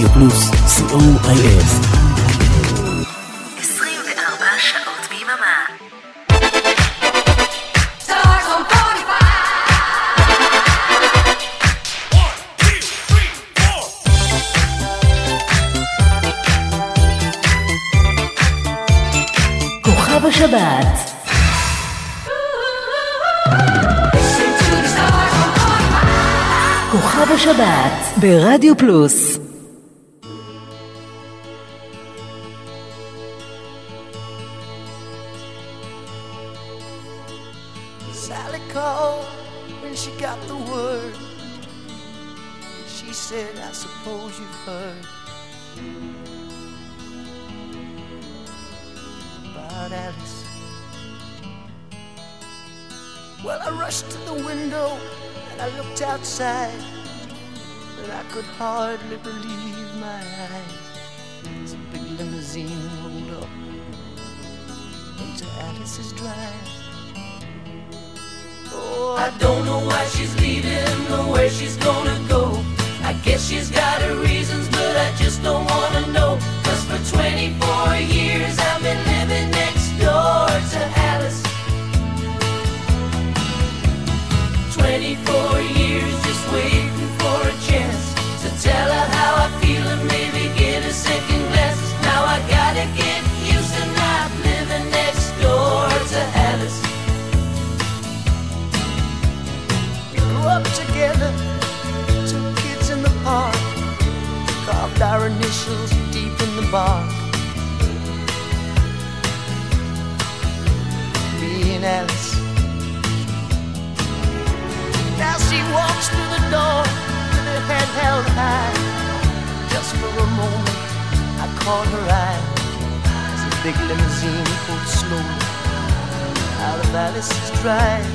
רדיו פלוס, co.il. 24 שעות כוכב השבת. כוכב השבת ברדיו פלוס. Hardly believe my eyes. As a big limousine rolled up into Alice's drive. Oh, I don't know why she's leaving or where she's gonna go. I guess she's got her reasons, but I just don't wanna know. Cause for 24 years I've been living next door to our initials deep in the bark. Me and Alice. Now she walks through the door with her head held high. Just for a moment, I caught her eye as a big limousine pulled slowly out of Alice's drive.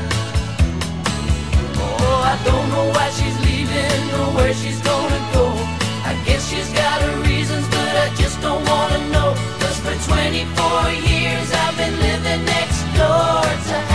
Oh, I don't know why she's leaving or where she's gonna go. I guess she's got her reasons, but I just don't wanna know. Cause for 24 years I've been living next door to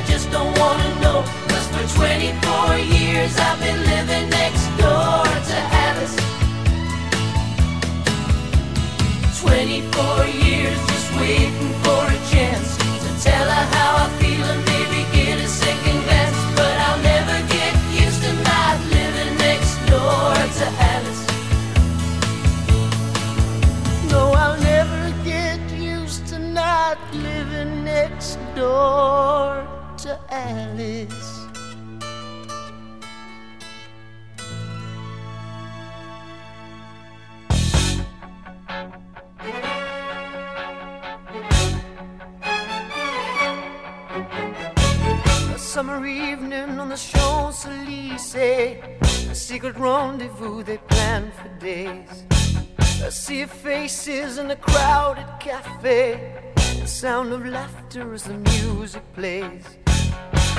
I just don't wanna know. Cause for 24 years I've been living next door to Alice. 24 years just waiting for a chance to tell her how I feel and maybe get a second glance. But I'll never get used to not living next door to Alice. No, I'll never get used to not living next door to Alice. A summer evening on the Champs Elysees, a secret rendezvous they planned for days. I see faces in a crowded cafe, the sound of laughter as the music plays.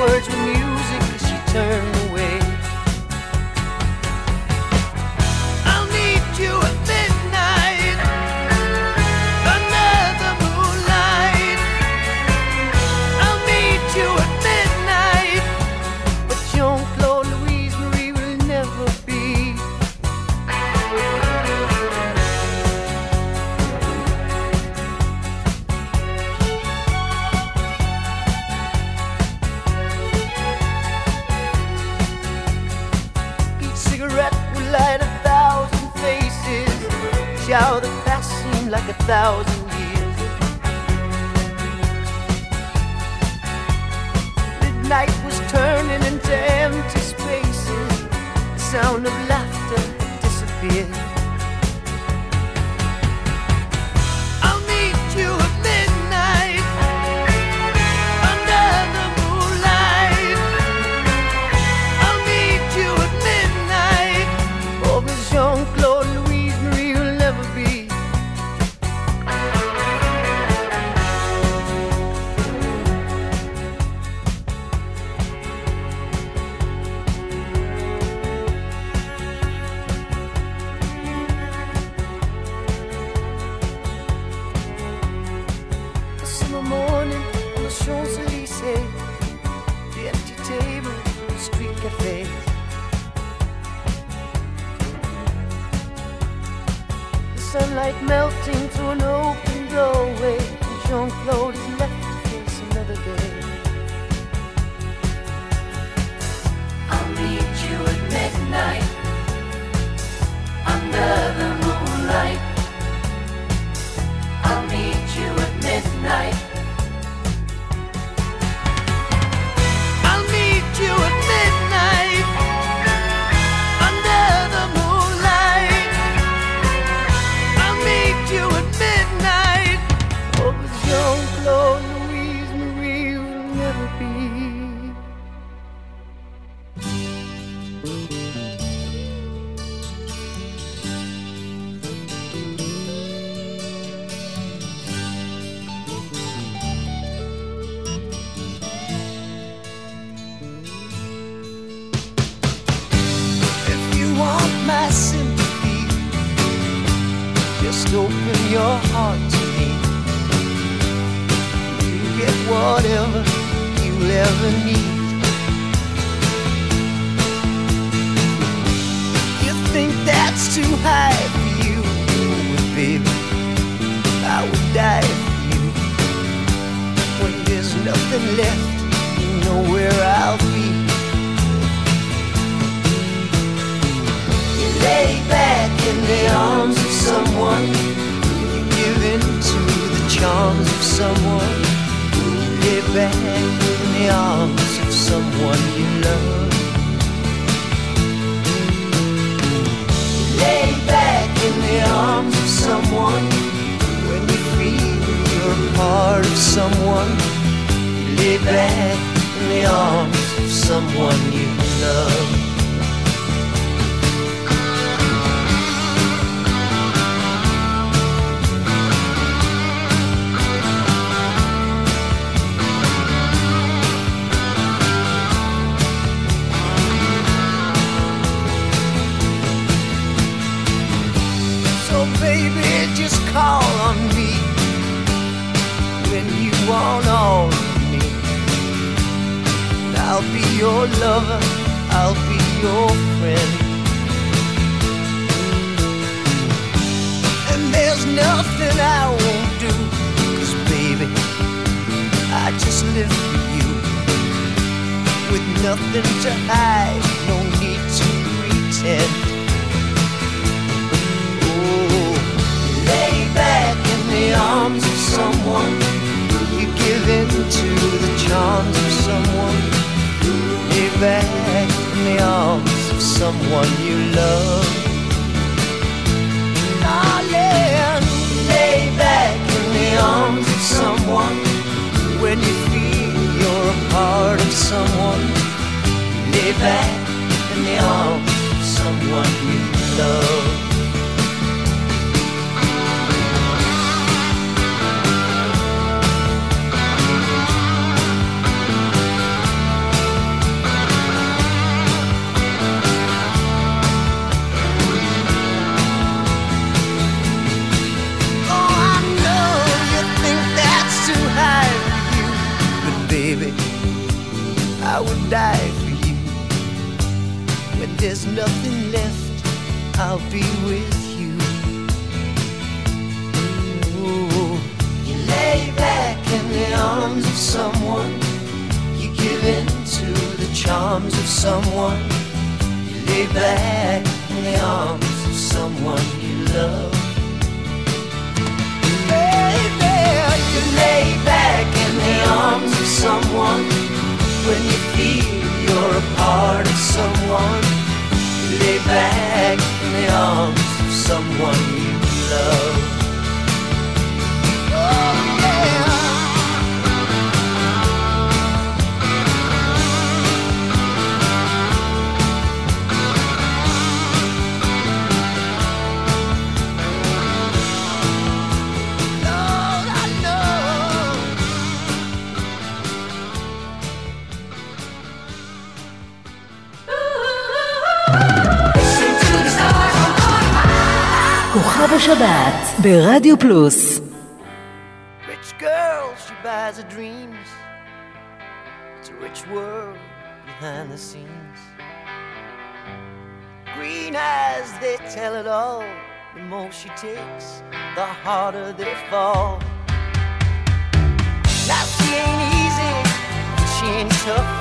words were music as she turned. Thousand years. Midnight was turning into empty spaces. The sound of laughter disappeared. Your heart to me. You get whatever you ever need. You think that's too high for you, but baby, I would die for you. When there's nothing left, you know where I'll be. You lay back in the arms of someone. Charms of someone. You lay back in the arms of someone you love. Lay back in the arms of someone. When you feel you're part of someone. Lay back in the arms of someone you love. I'll be your lover, I'll be your friend. And there's nothing I won't do, 'cause baby, I just live for you. With nothing to hide, no need to pretend. Oh, lay back in the arms of someone. You give in to the charms of someone. Lay back in the arms of someone you love. Darling, lay back in the arms of someone. When you feel you're a part of someone. Lay back in the arms of someone you love. I would die for you. When there's nothing left, I'll be with you. Ooh, you lay back in the arms of someone. You give in to the charms of someone. You lay back in the arms of someone you love. Baby, you lay back in the arms of someone when you feel you're a part of someone. Lay back in the arms of someone you love. כוכב השבת ברדיו פלוס Rich girl, she buys her dreams. It's a rich world behind the scenes. Green eyes, they tell it all. The more she takes, the harder they fall. Now she ain't easy, she ain't tough.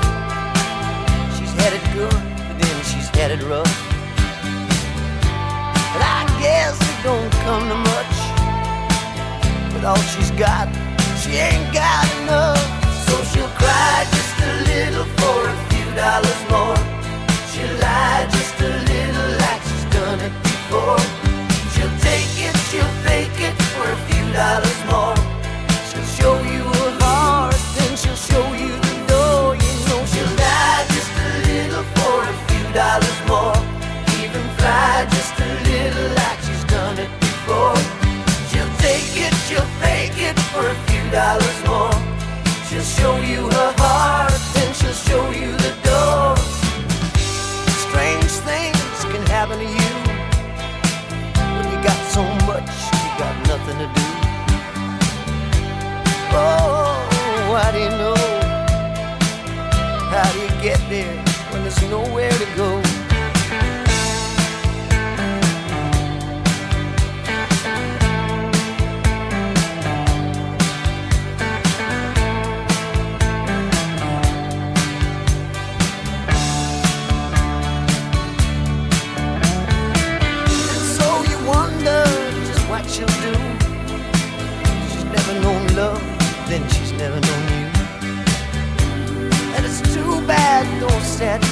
She's headed good, but then she's headed rough. Don't come to much. With all she's got, she ain't got enough. So she'll cry just a little for a few dollars more. She'll lie just a little like she's done it before. She'll take it, she'll fake it for a few dollars more. Before. She'll take it, she'll fake it for a few dollars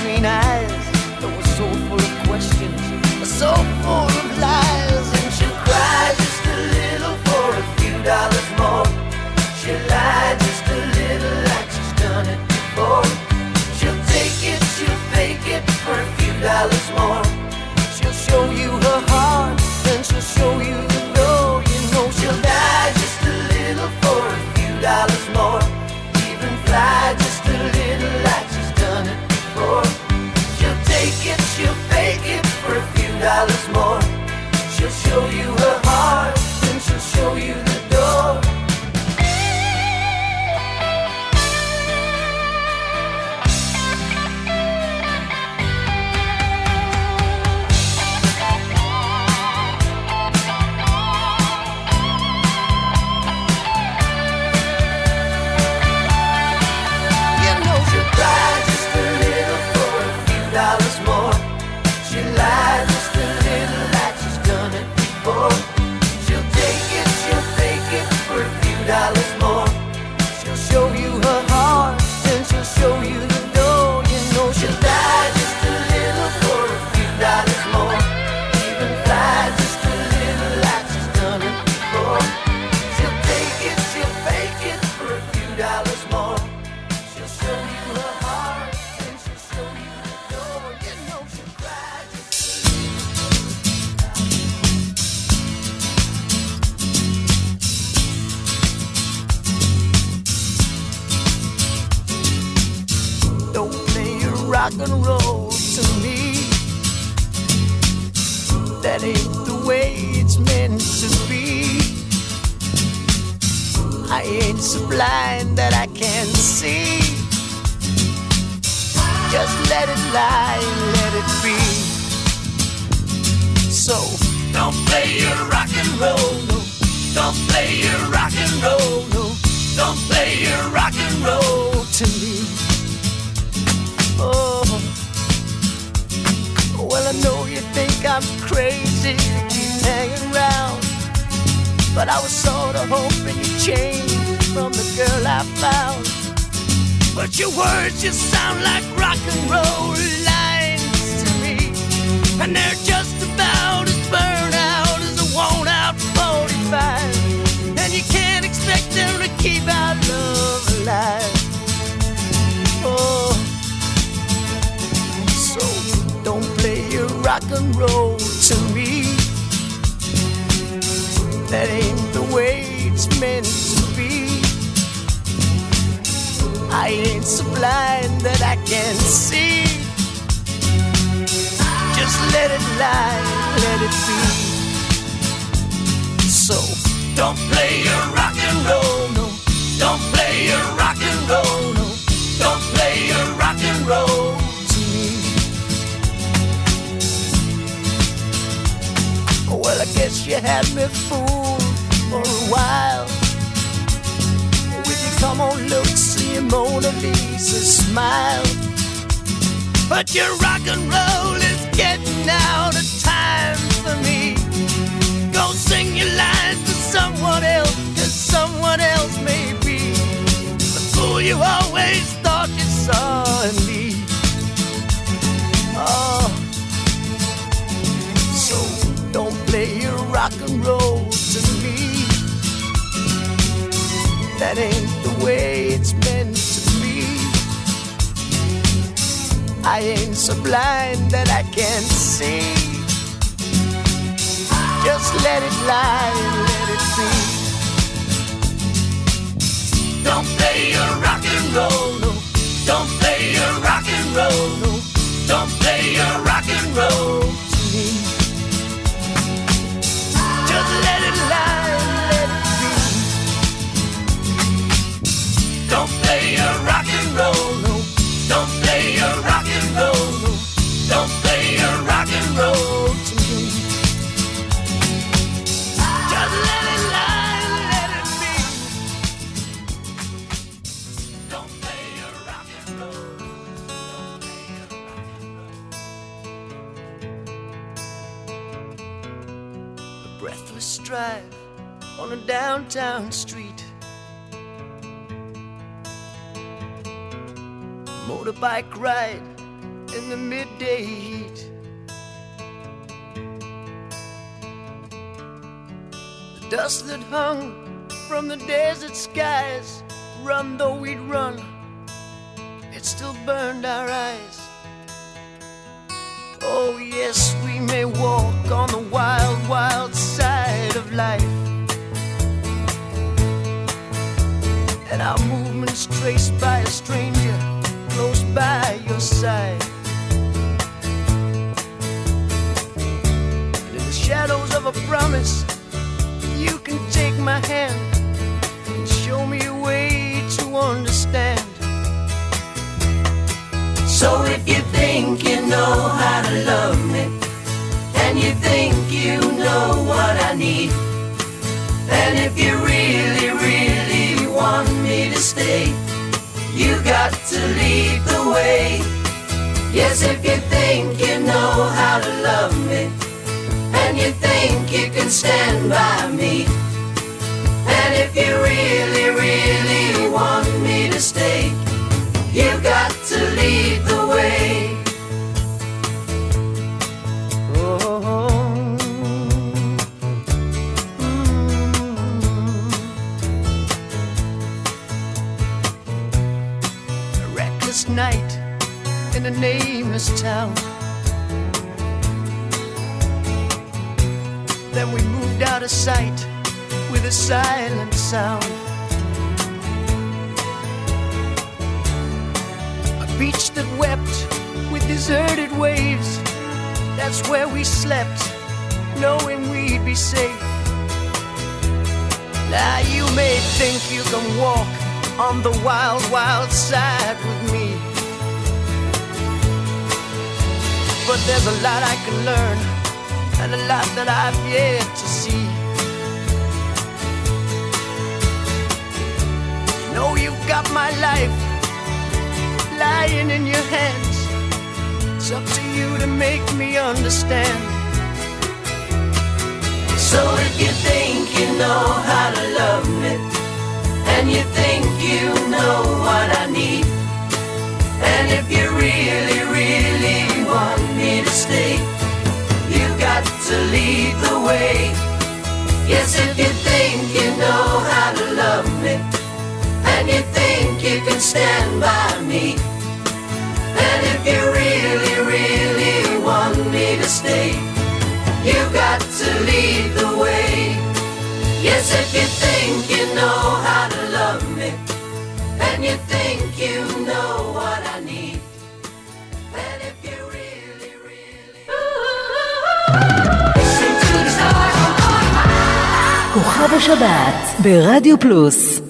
green eyes let it lie let it be. So don't play your rock and roll, no. Don't play your rock and roll, no. Don't play your rock and roll to me. Oh, well I know you think I'm crazy to keep hanging around. But I was sorta hoping you'd change from the girl I found. But your words just sound like That ain't the way it's meant to I ain't so blind that I can't see. Just let it lie, let it be. So don't play your rock and roll, no. Don't play your rock and roll, no. Don't play your rock and roll to me. Well, I guess you had me fooled for a while. With your come on looks your Mona Lisa smile. But your rock and roll is getting out of time for me. Go sing your lines to someone else, cause someone else may be the fool you always thought you saw in me. Oh, so don't play your rock and roll to me. That ain't the way it's meant I ain't so blind that I can't see. Just let it lie let it be. Don't play your rock and roll, no. Don't play your rock and roll, no. Don't play your rock and roll to me. Just let it lie let it be. Don't play your rock and roll, no. Don't on a downtown street. Motorbike ride in the midday heat. The dust that hung from the desert skies, run though we'd run, it still burned our eyes. Oh, yes, we may walk on the wild, wild side of life. And our movements traced by a stranger close by your side. And in the shadows of a promise, you can take my hand and show me a way to understand. So if you think you know how to love me, and you think you know what I need, and if you really, got to lead the way. Yes, if you think you know how to love me, and you think you can stand by me, and if you really, really nameless town. Then we moved out of sight with a silent sound. A beach that wept with deserted waves. That's where we slept, knowing we'd be safe. Now you may think you can walk on the wild, wild side with me. But there's a lot I can learn, and a lot that I've yet to see. You know you've got my life lying in your hands. It's up to you to make me understand. So if you think you know how to love me, and you think you know what I need, and if you really, really want me to stay, you got to lead the way. Yes, if you think you know how to love me, and you think you can stand by me, and if you really, really want me to stay, you got to lead the way. Yes, if you think you know how to love me, and you think you know בשבת ברדיו פלוס.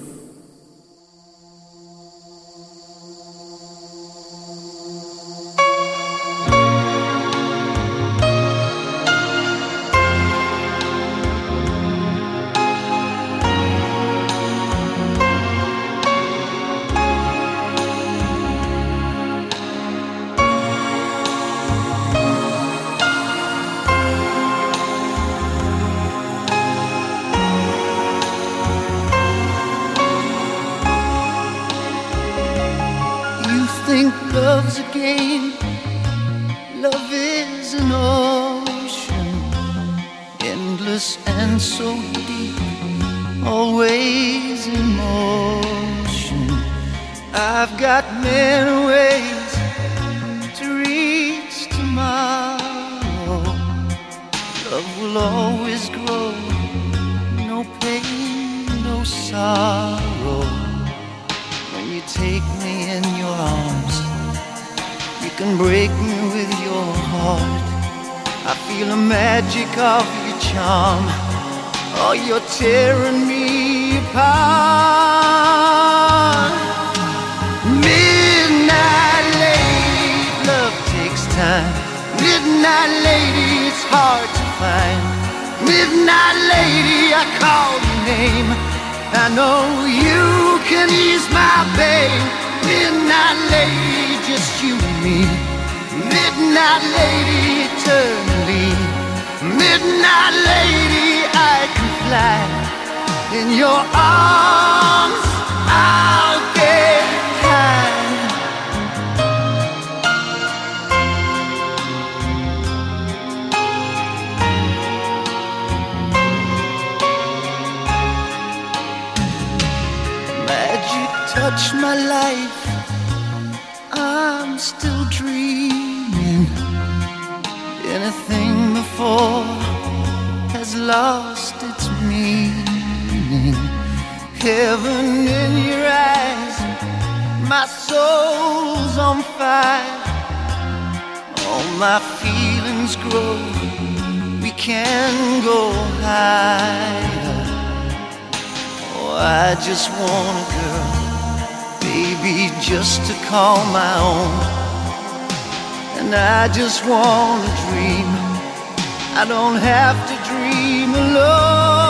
Time. Midnight lady, it's hard to find. Midnight lady, I call your name. I know you can ease my pain. Midnight lady, just you and me. Midnight lady, eternally. Midnight lady, I can fly. In your arms, I'll get high. Touch my life. I'm still dreaming. Anything before has lost its meaning. Heaven in your eyes, my soul's on fire. All my feelings grow. We can go higher. Oh, I just want a girl, baby, just to call my own. And I just want to dream. I don't have to dream alone.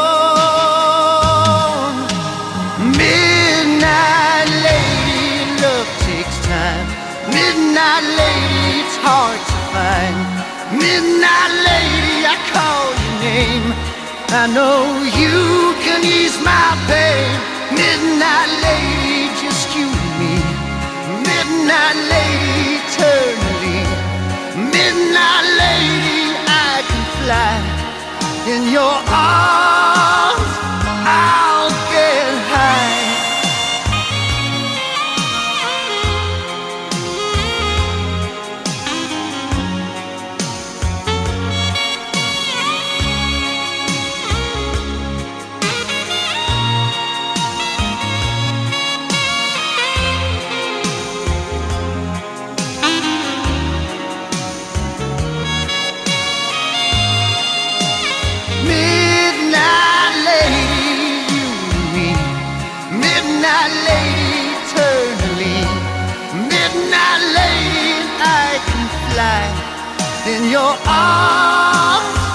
Midnight lady, love takes time. Midnight lady, it's hard to find. Midnight lady, I call your name. I know you can ease my pain. Midnight lady, Midnight lady. Midnight lady, I can fly in your arms. I'll fly in your arms.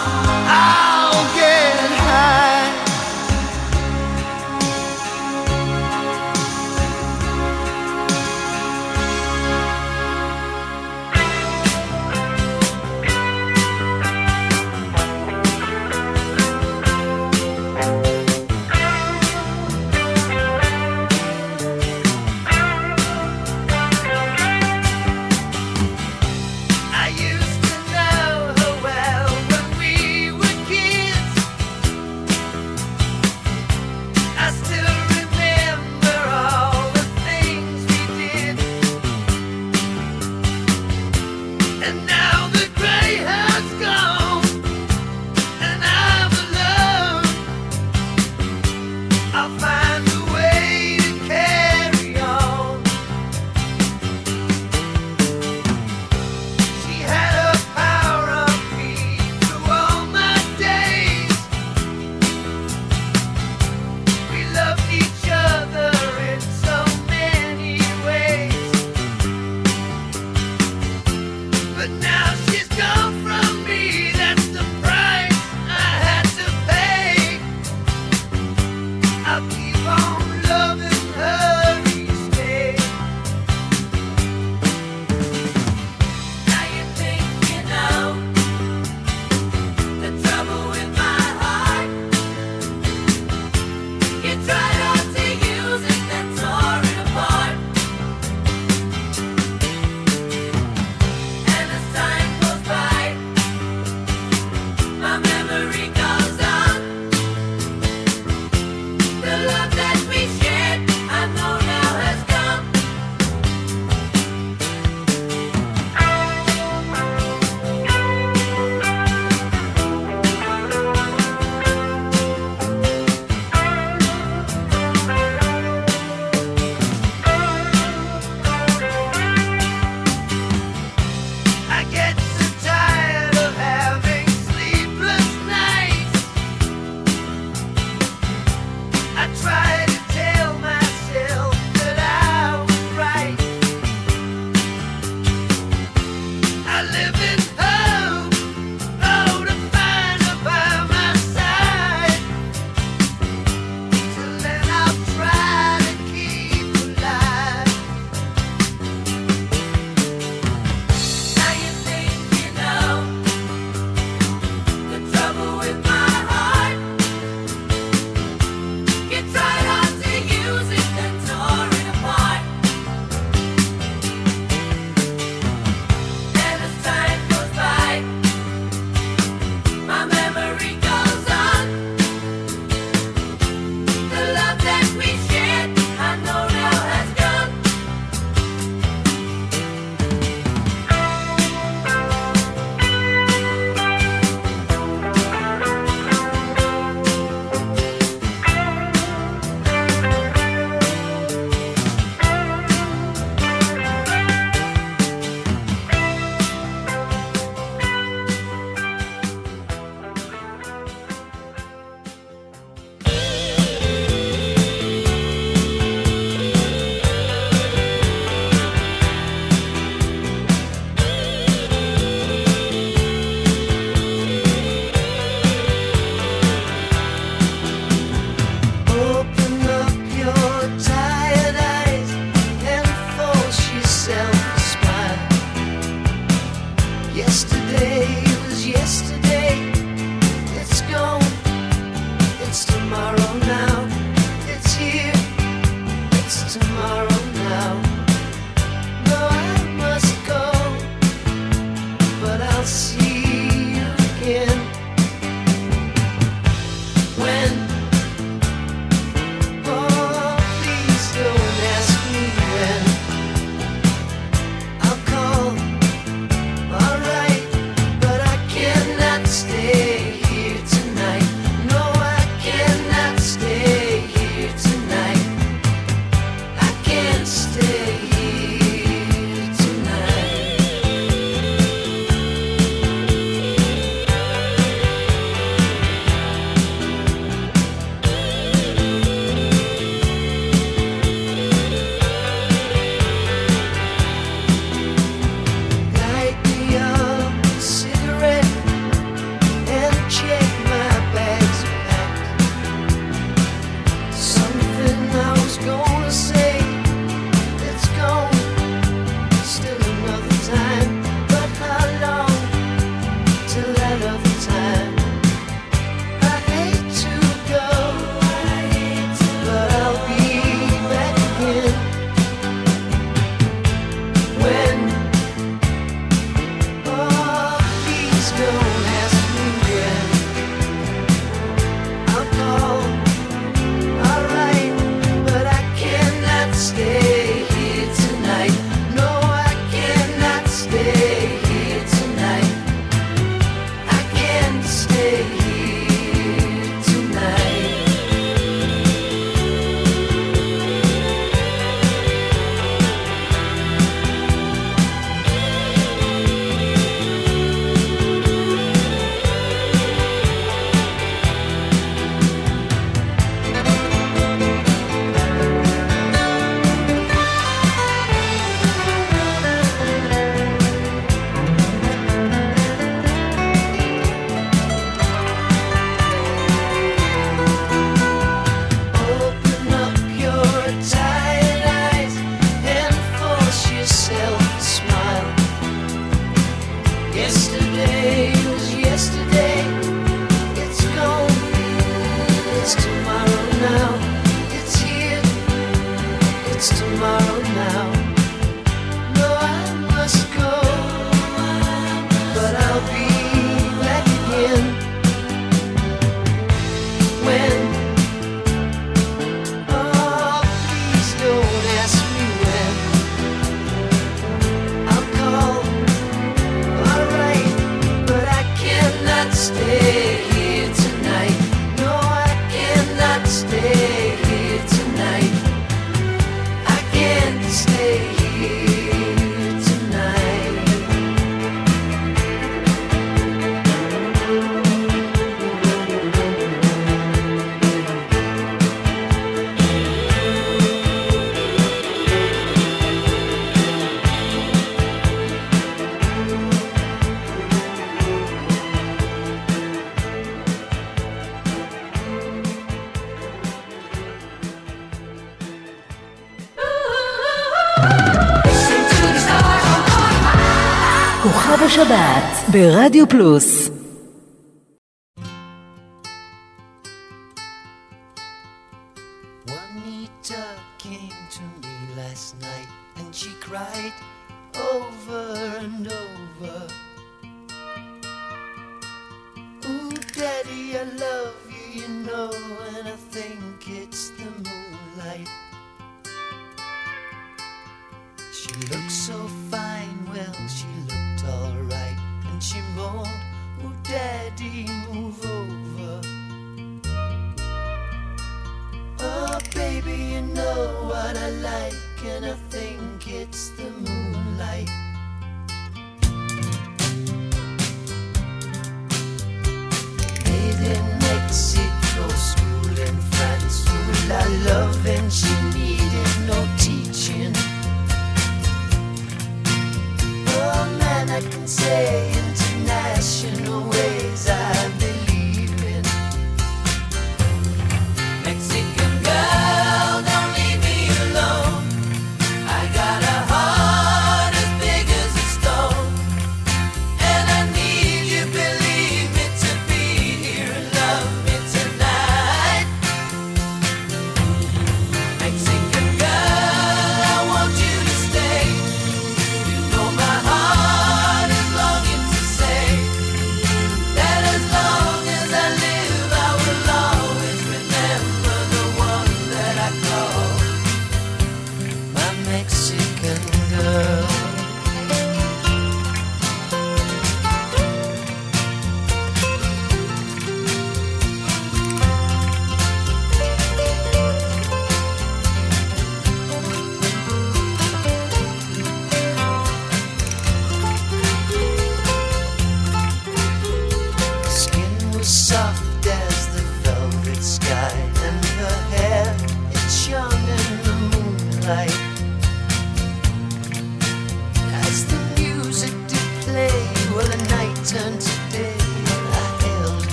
ברדיו פלוס.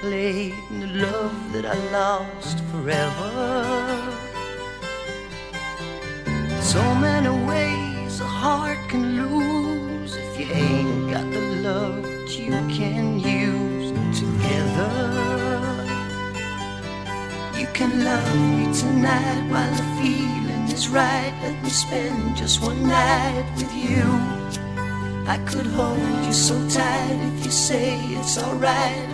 played the love that I lost forever. So many ways a heart can lose if you ain't got the love that you can use together. You can love me tonight while the feeling is right. Let me spend just one night with you. I could hold you so tight if you say it's alright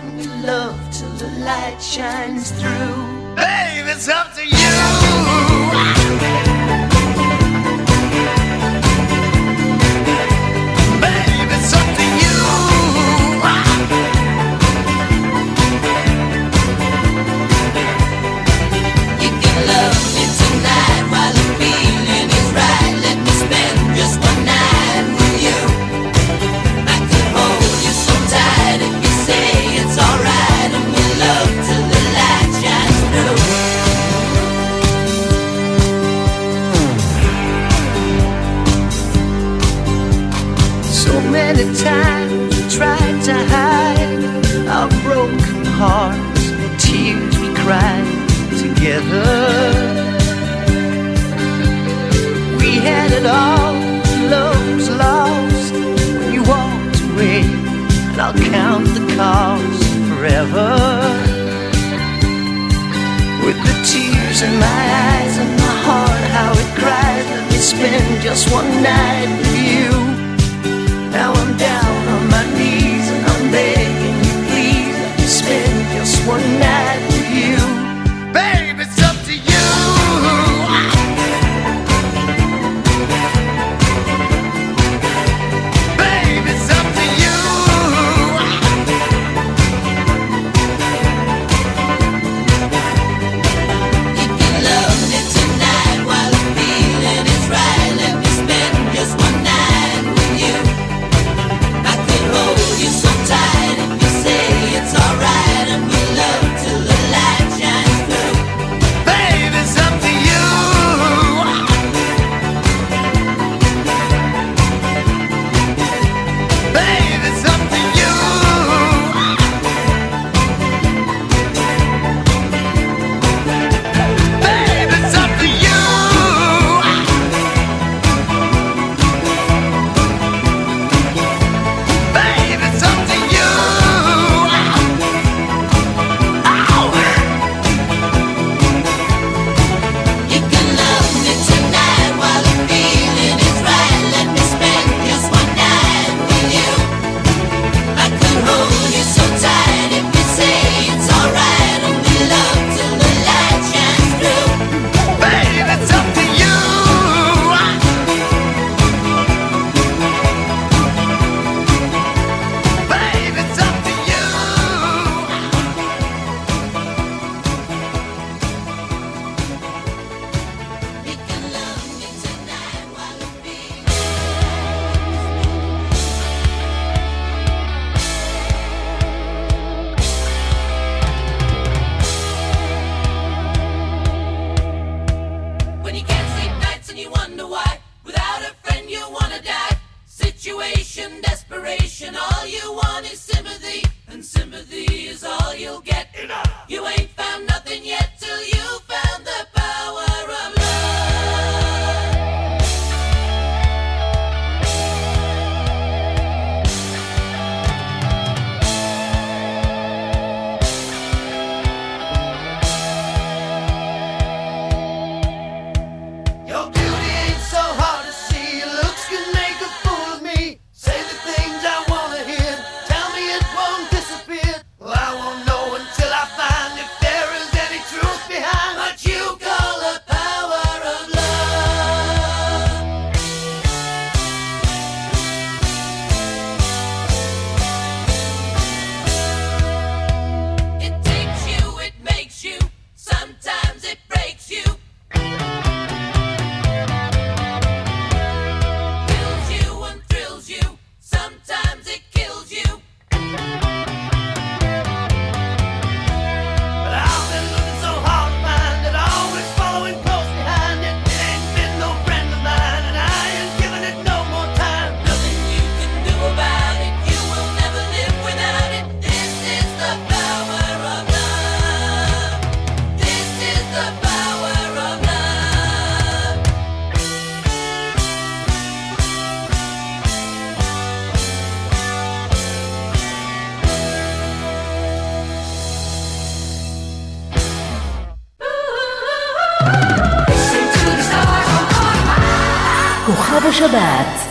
love till the light shines through. Babe, it's up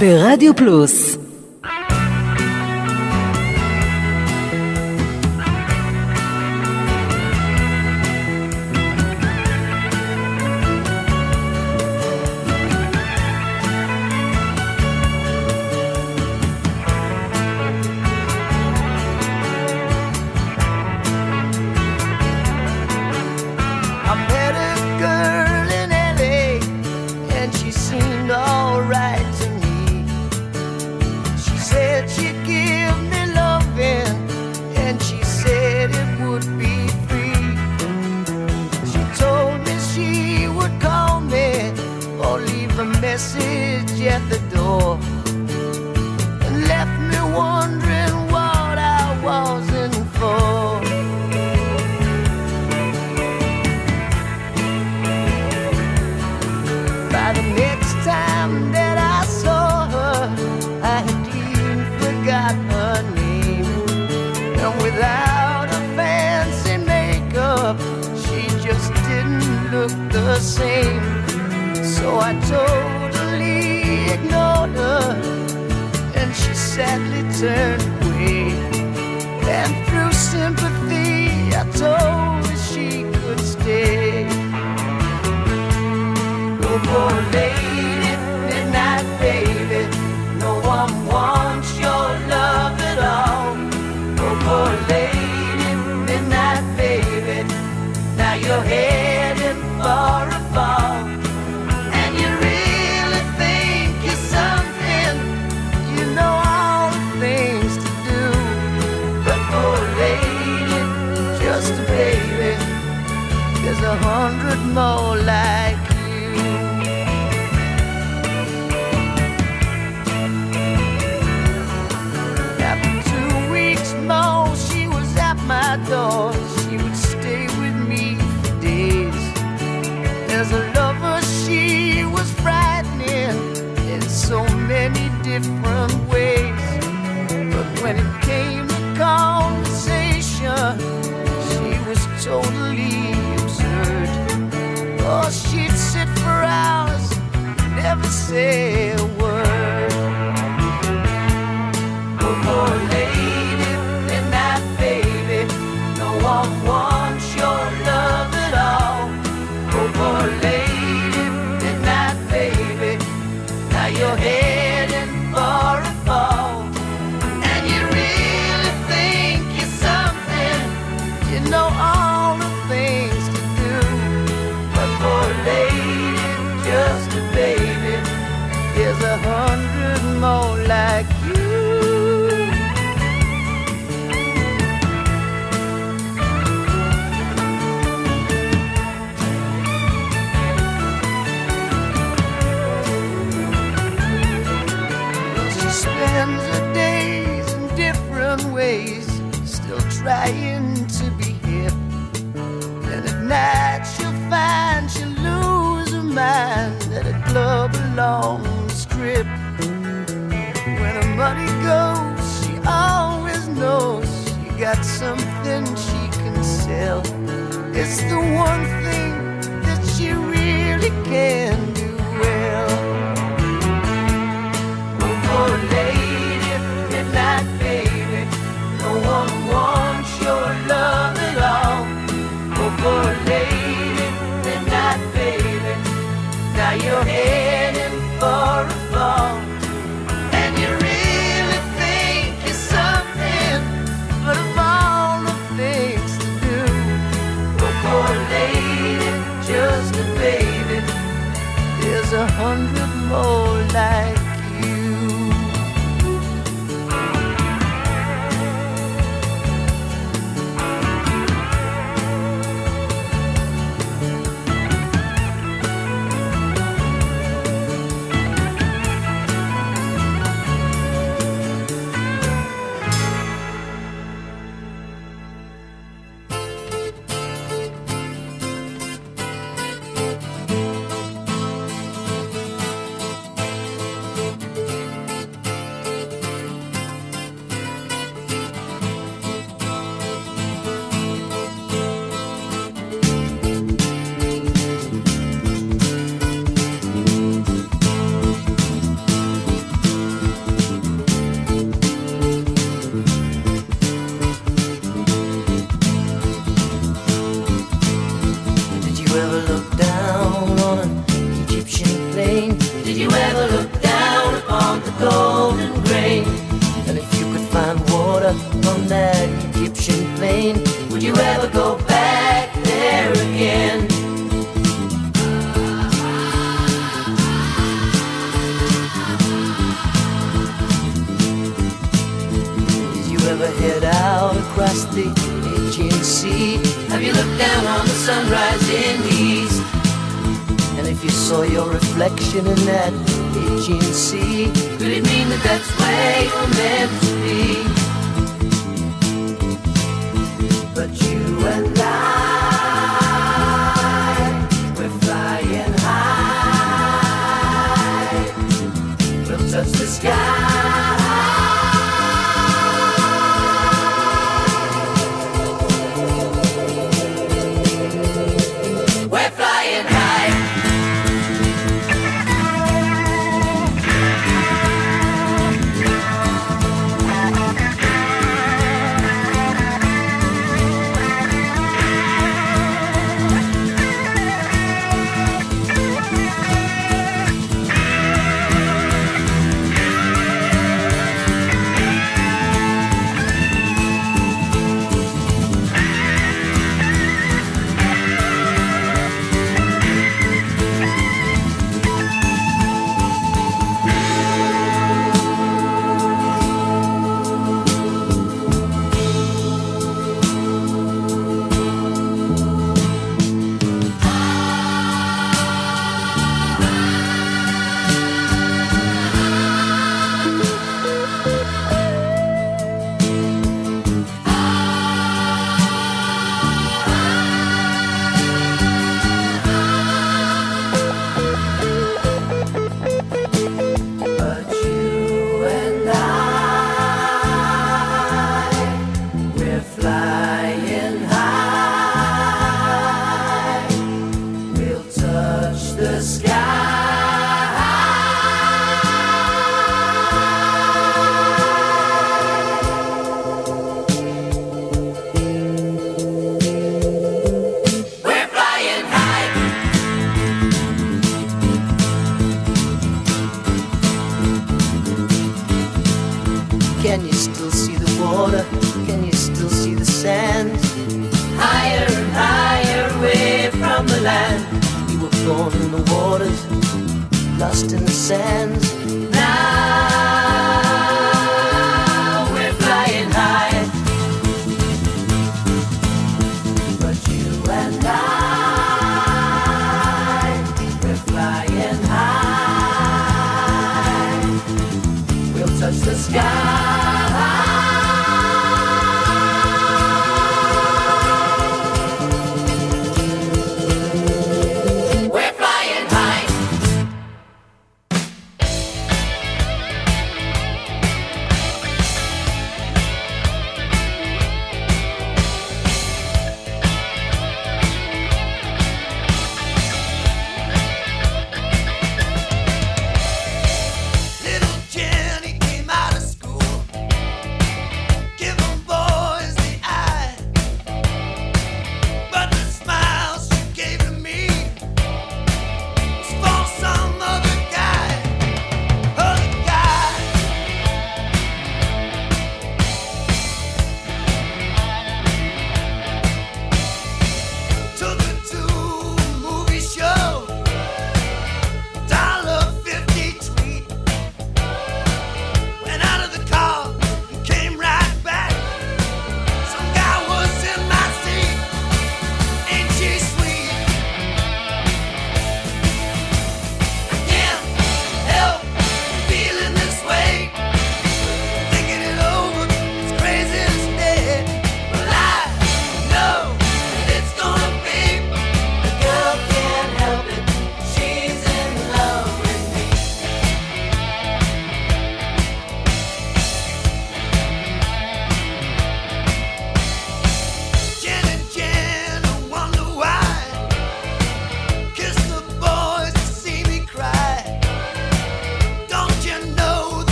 ברדיו פלוס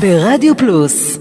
ברדיו פלוס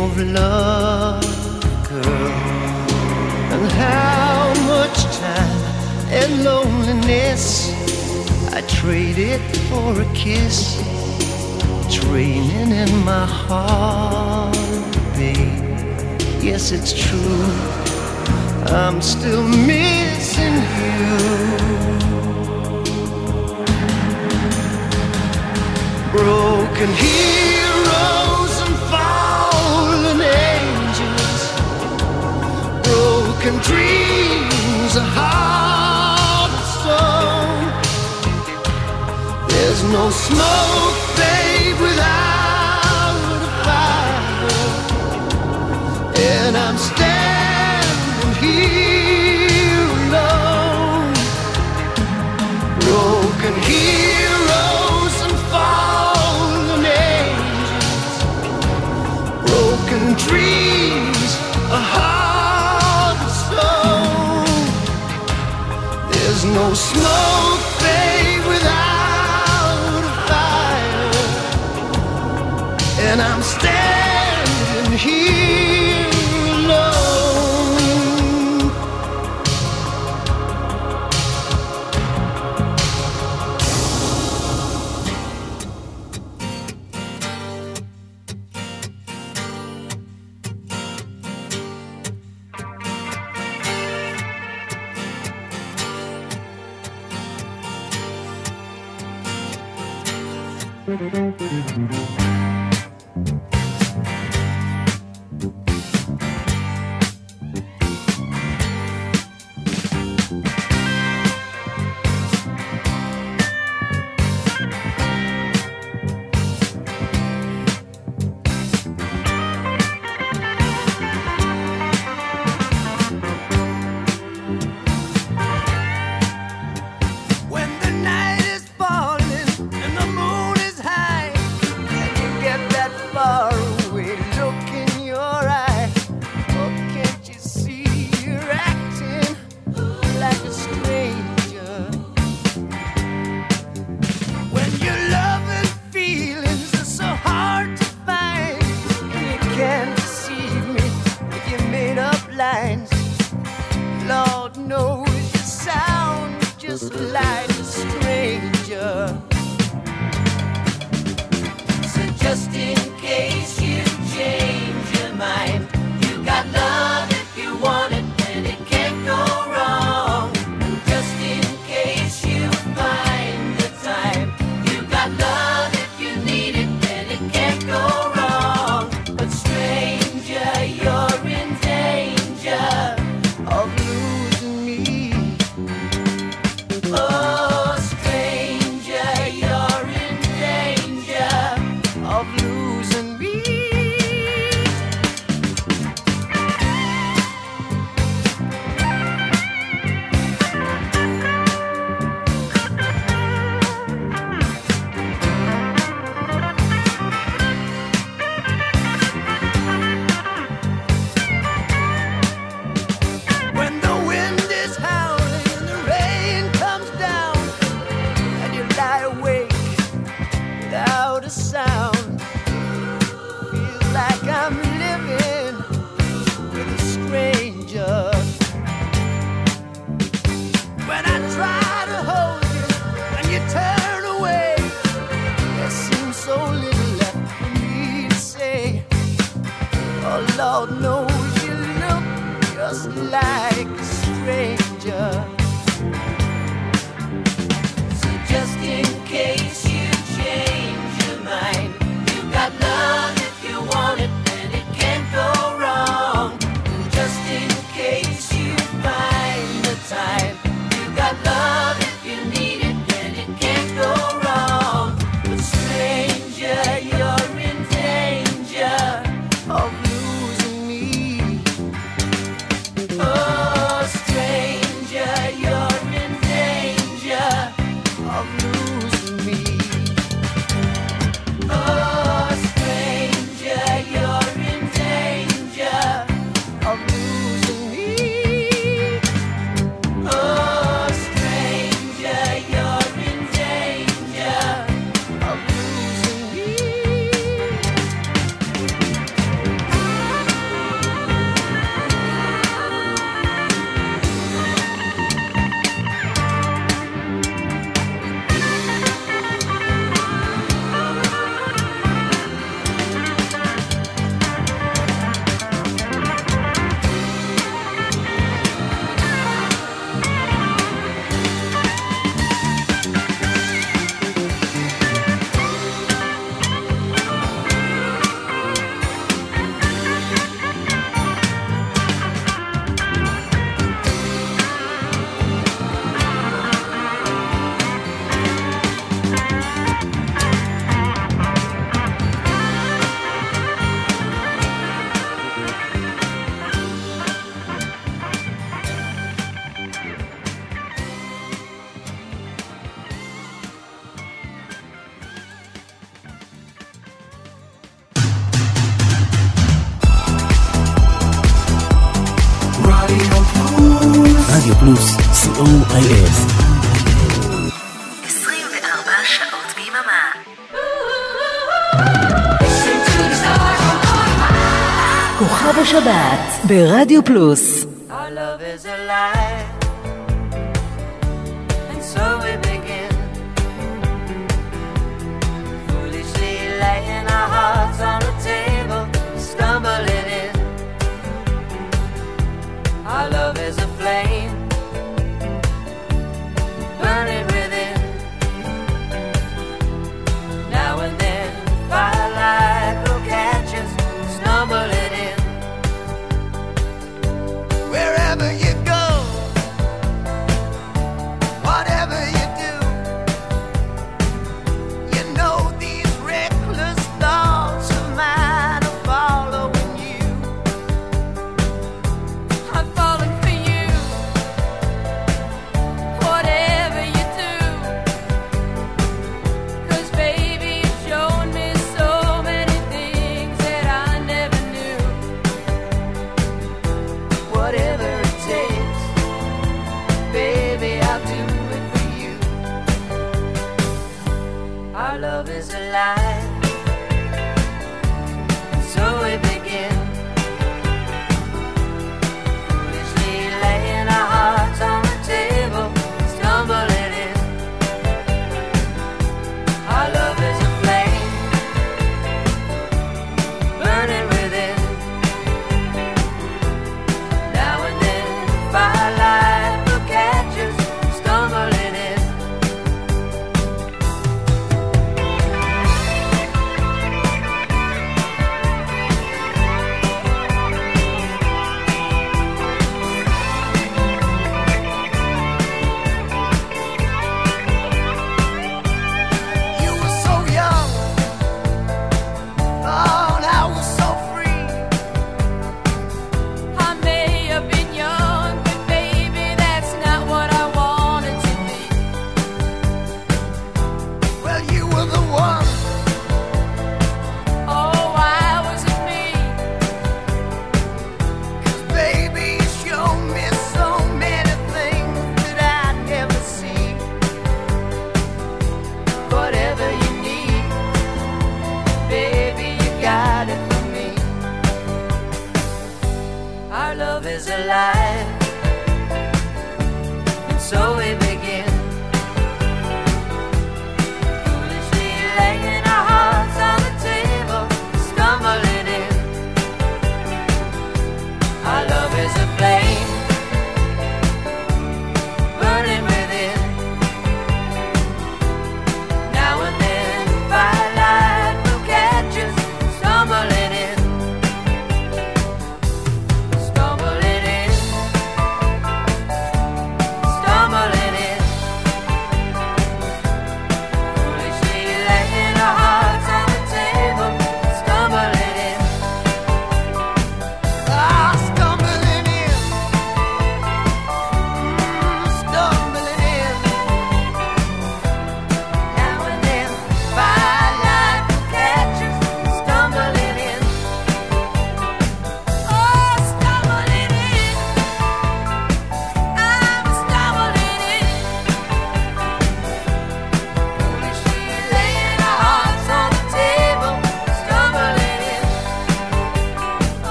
of love, girl? And how much time and loneliness I traded for a kiss, draining in my heart, babe. Yes, it's true, I'm still missing you. Broken here. broken dreams are hard to There's no smoke. no ברדיו פלוס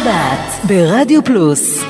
השבת ברדיו פלוס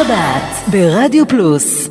שבת ברדיו פלוס.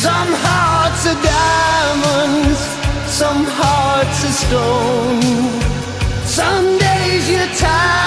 Some hearts are diamonds, some hearts are stone. Some days you're tired.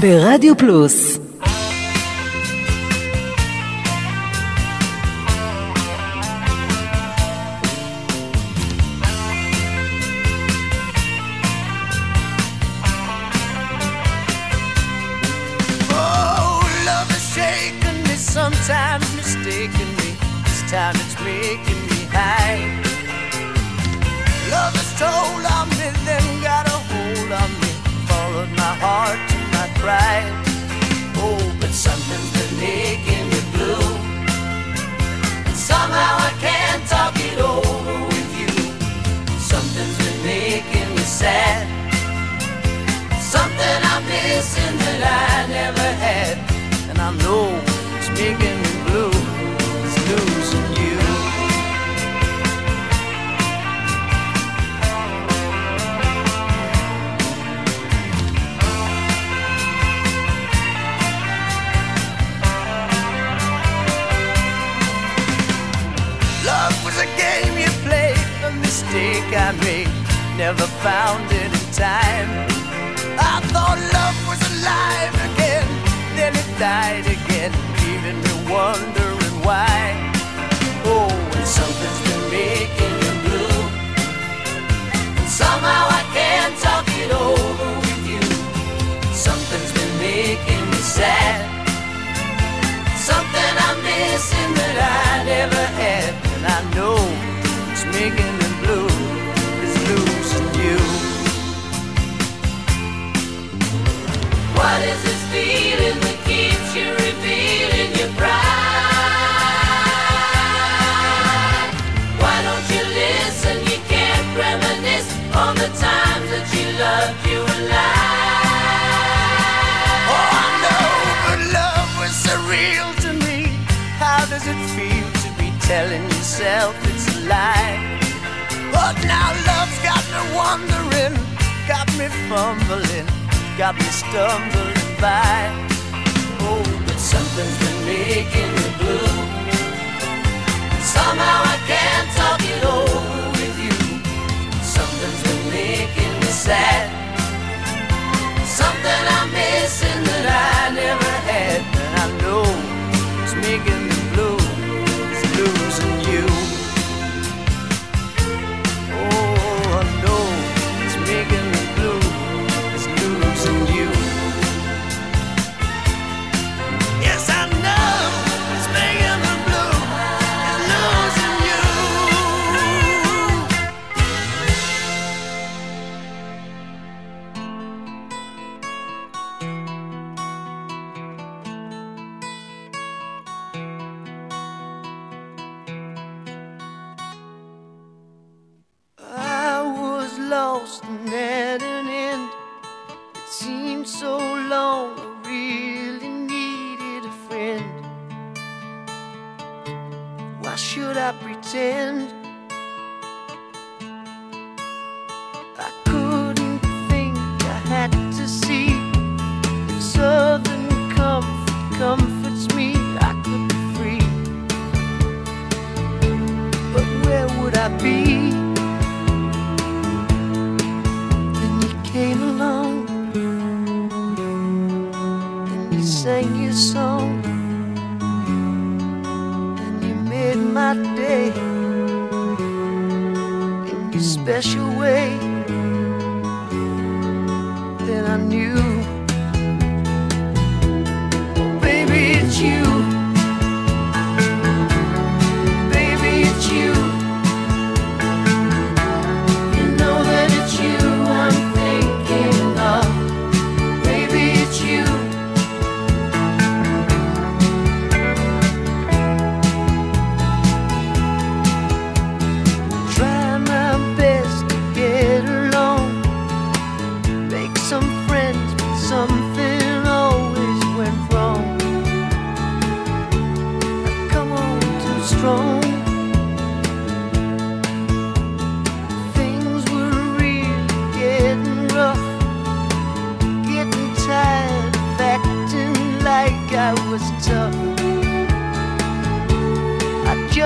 ברדיו פלוס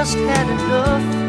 just had enough.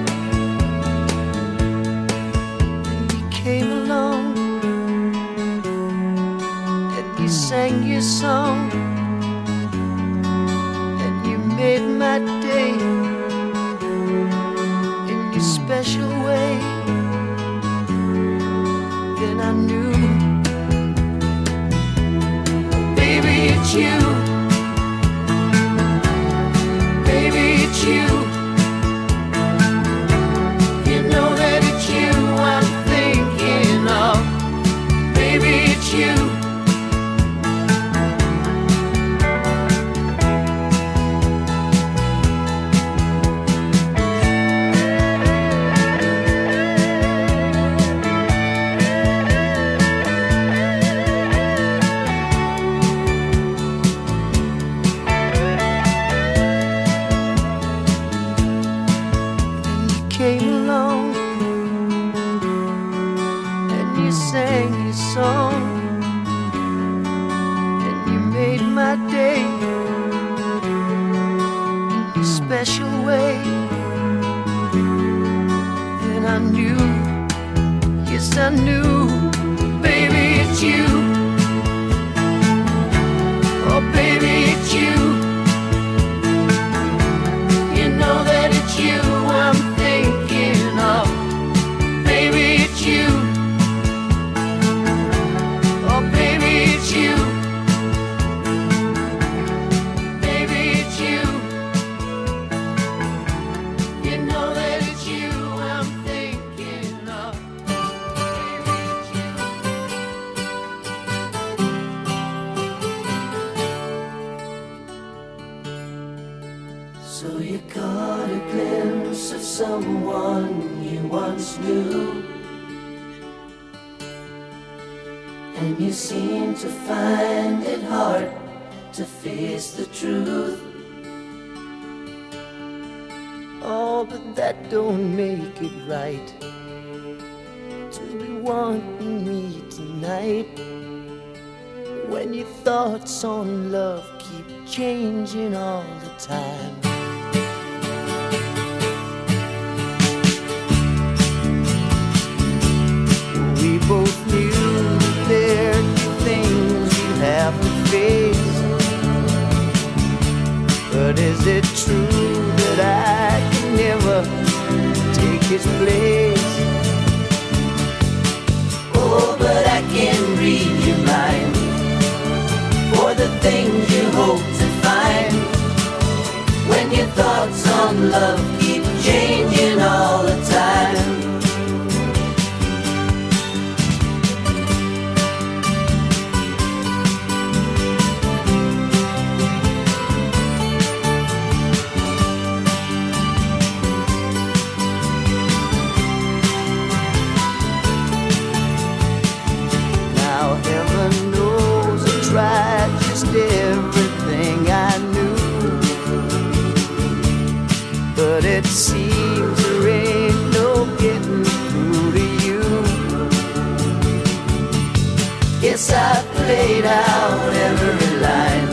Yes, I played out every line.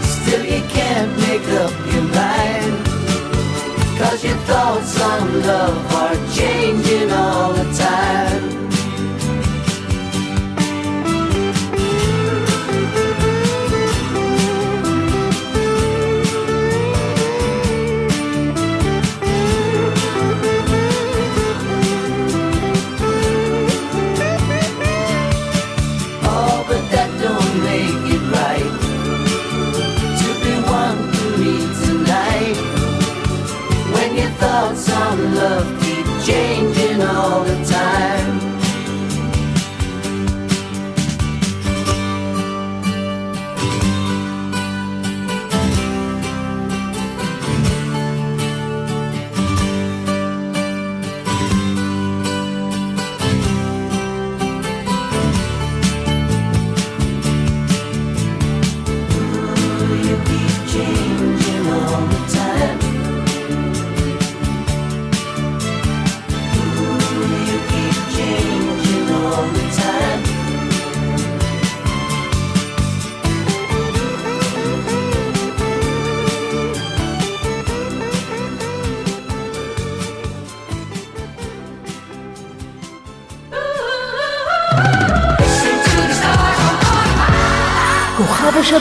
Still, you can't make up your mind. Cause your thoughts on love are changing all the time. J.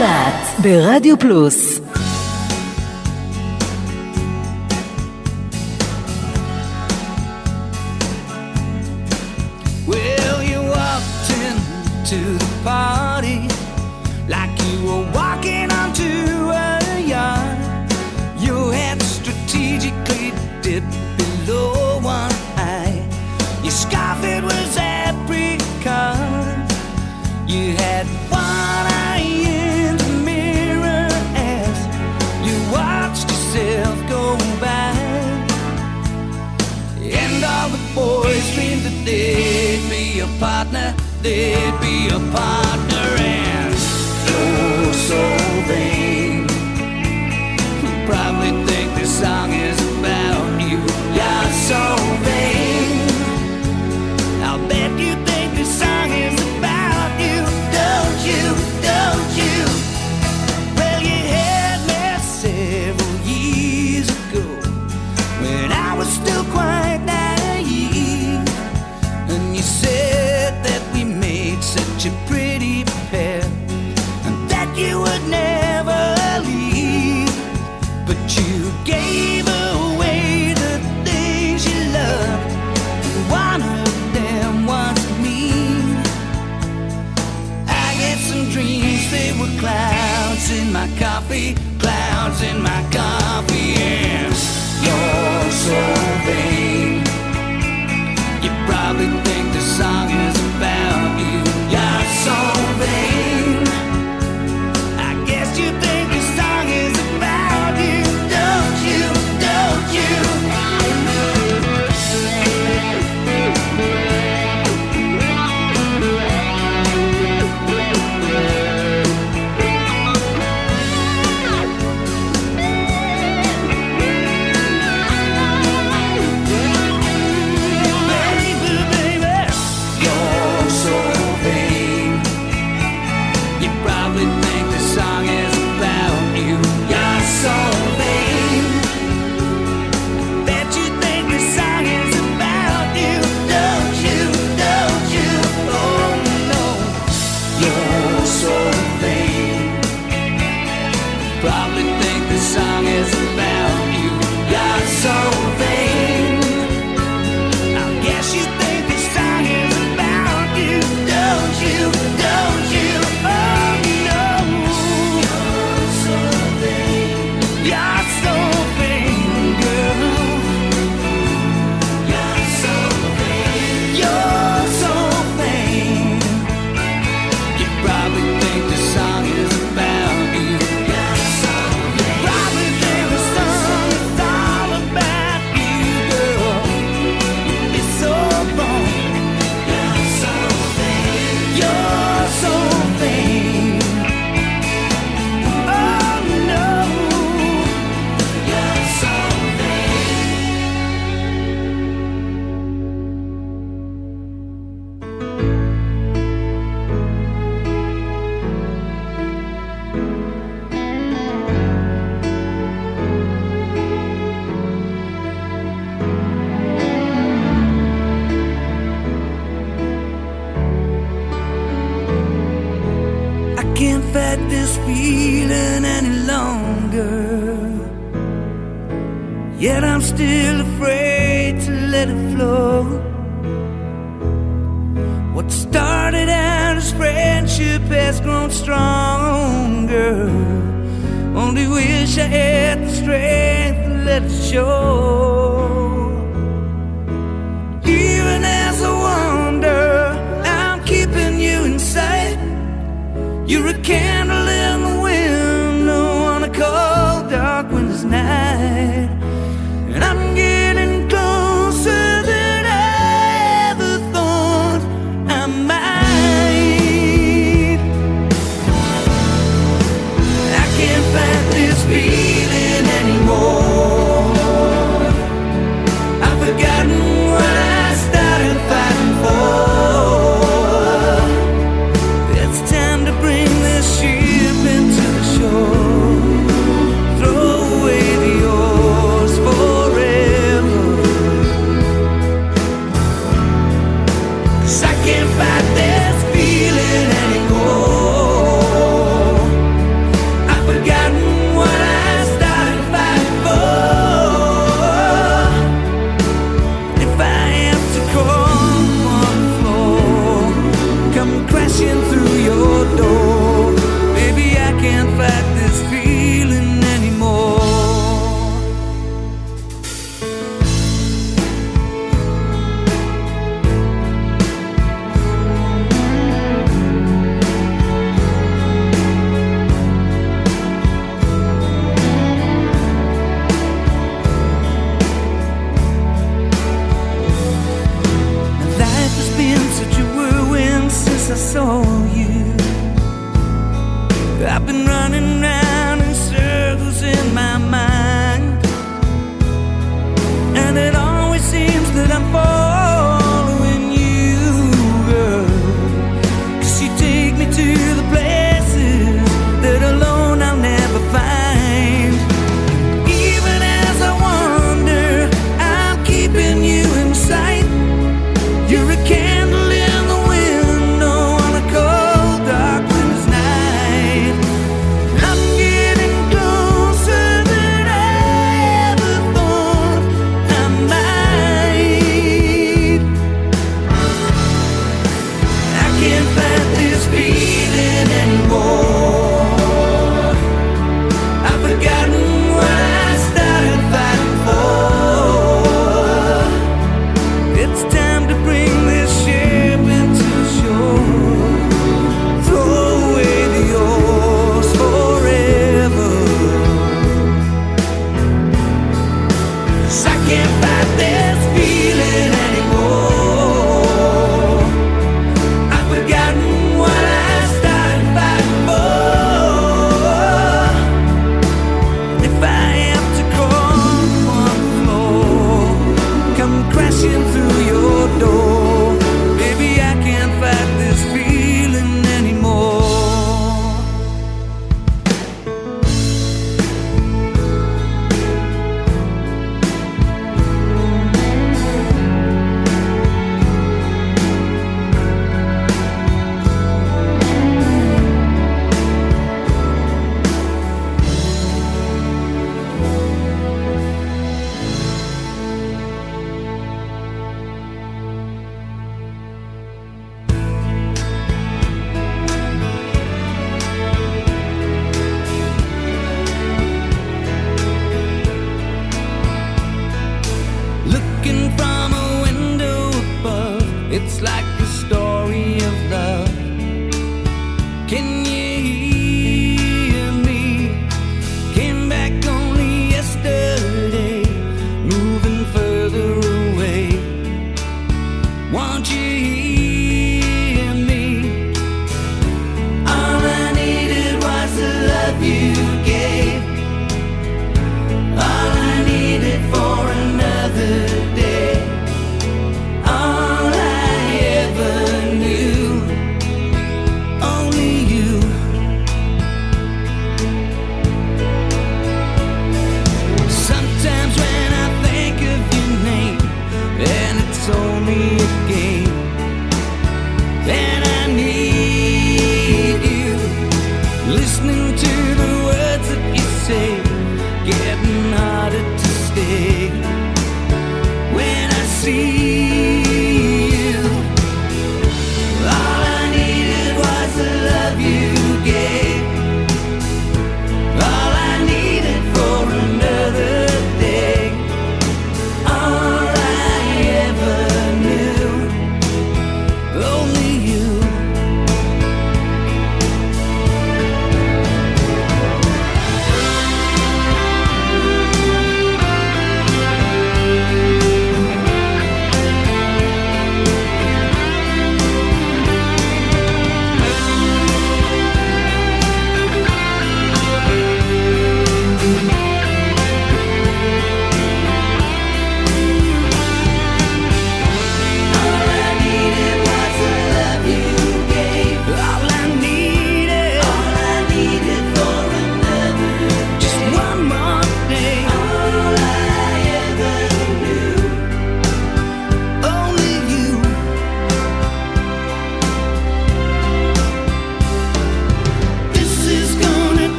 שבת ברדיו פלוס.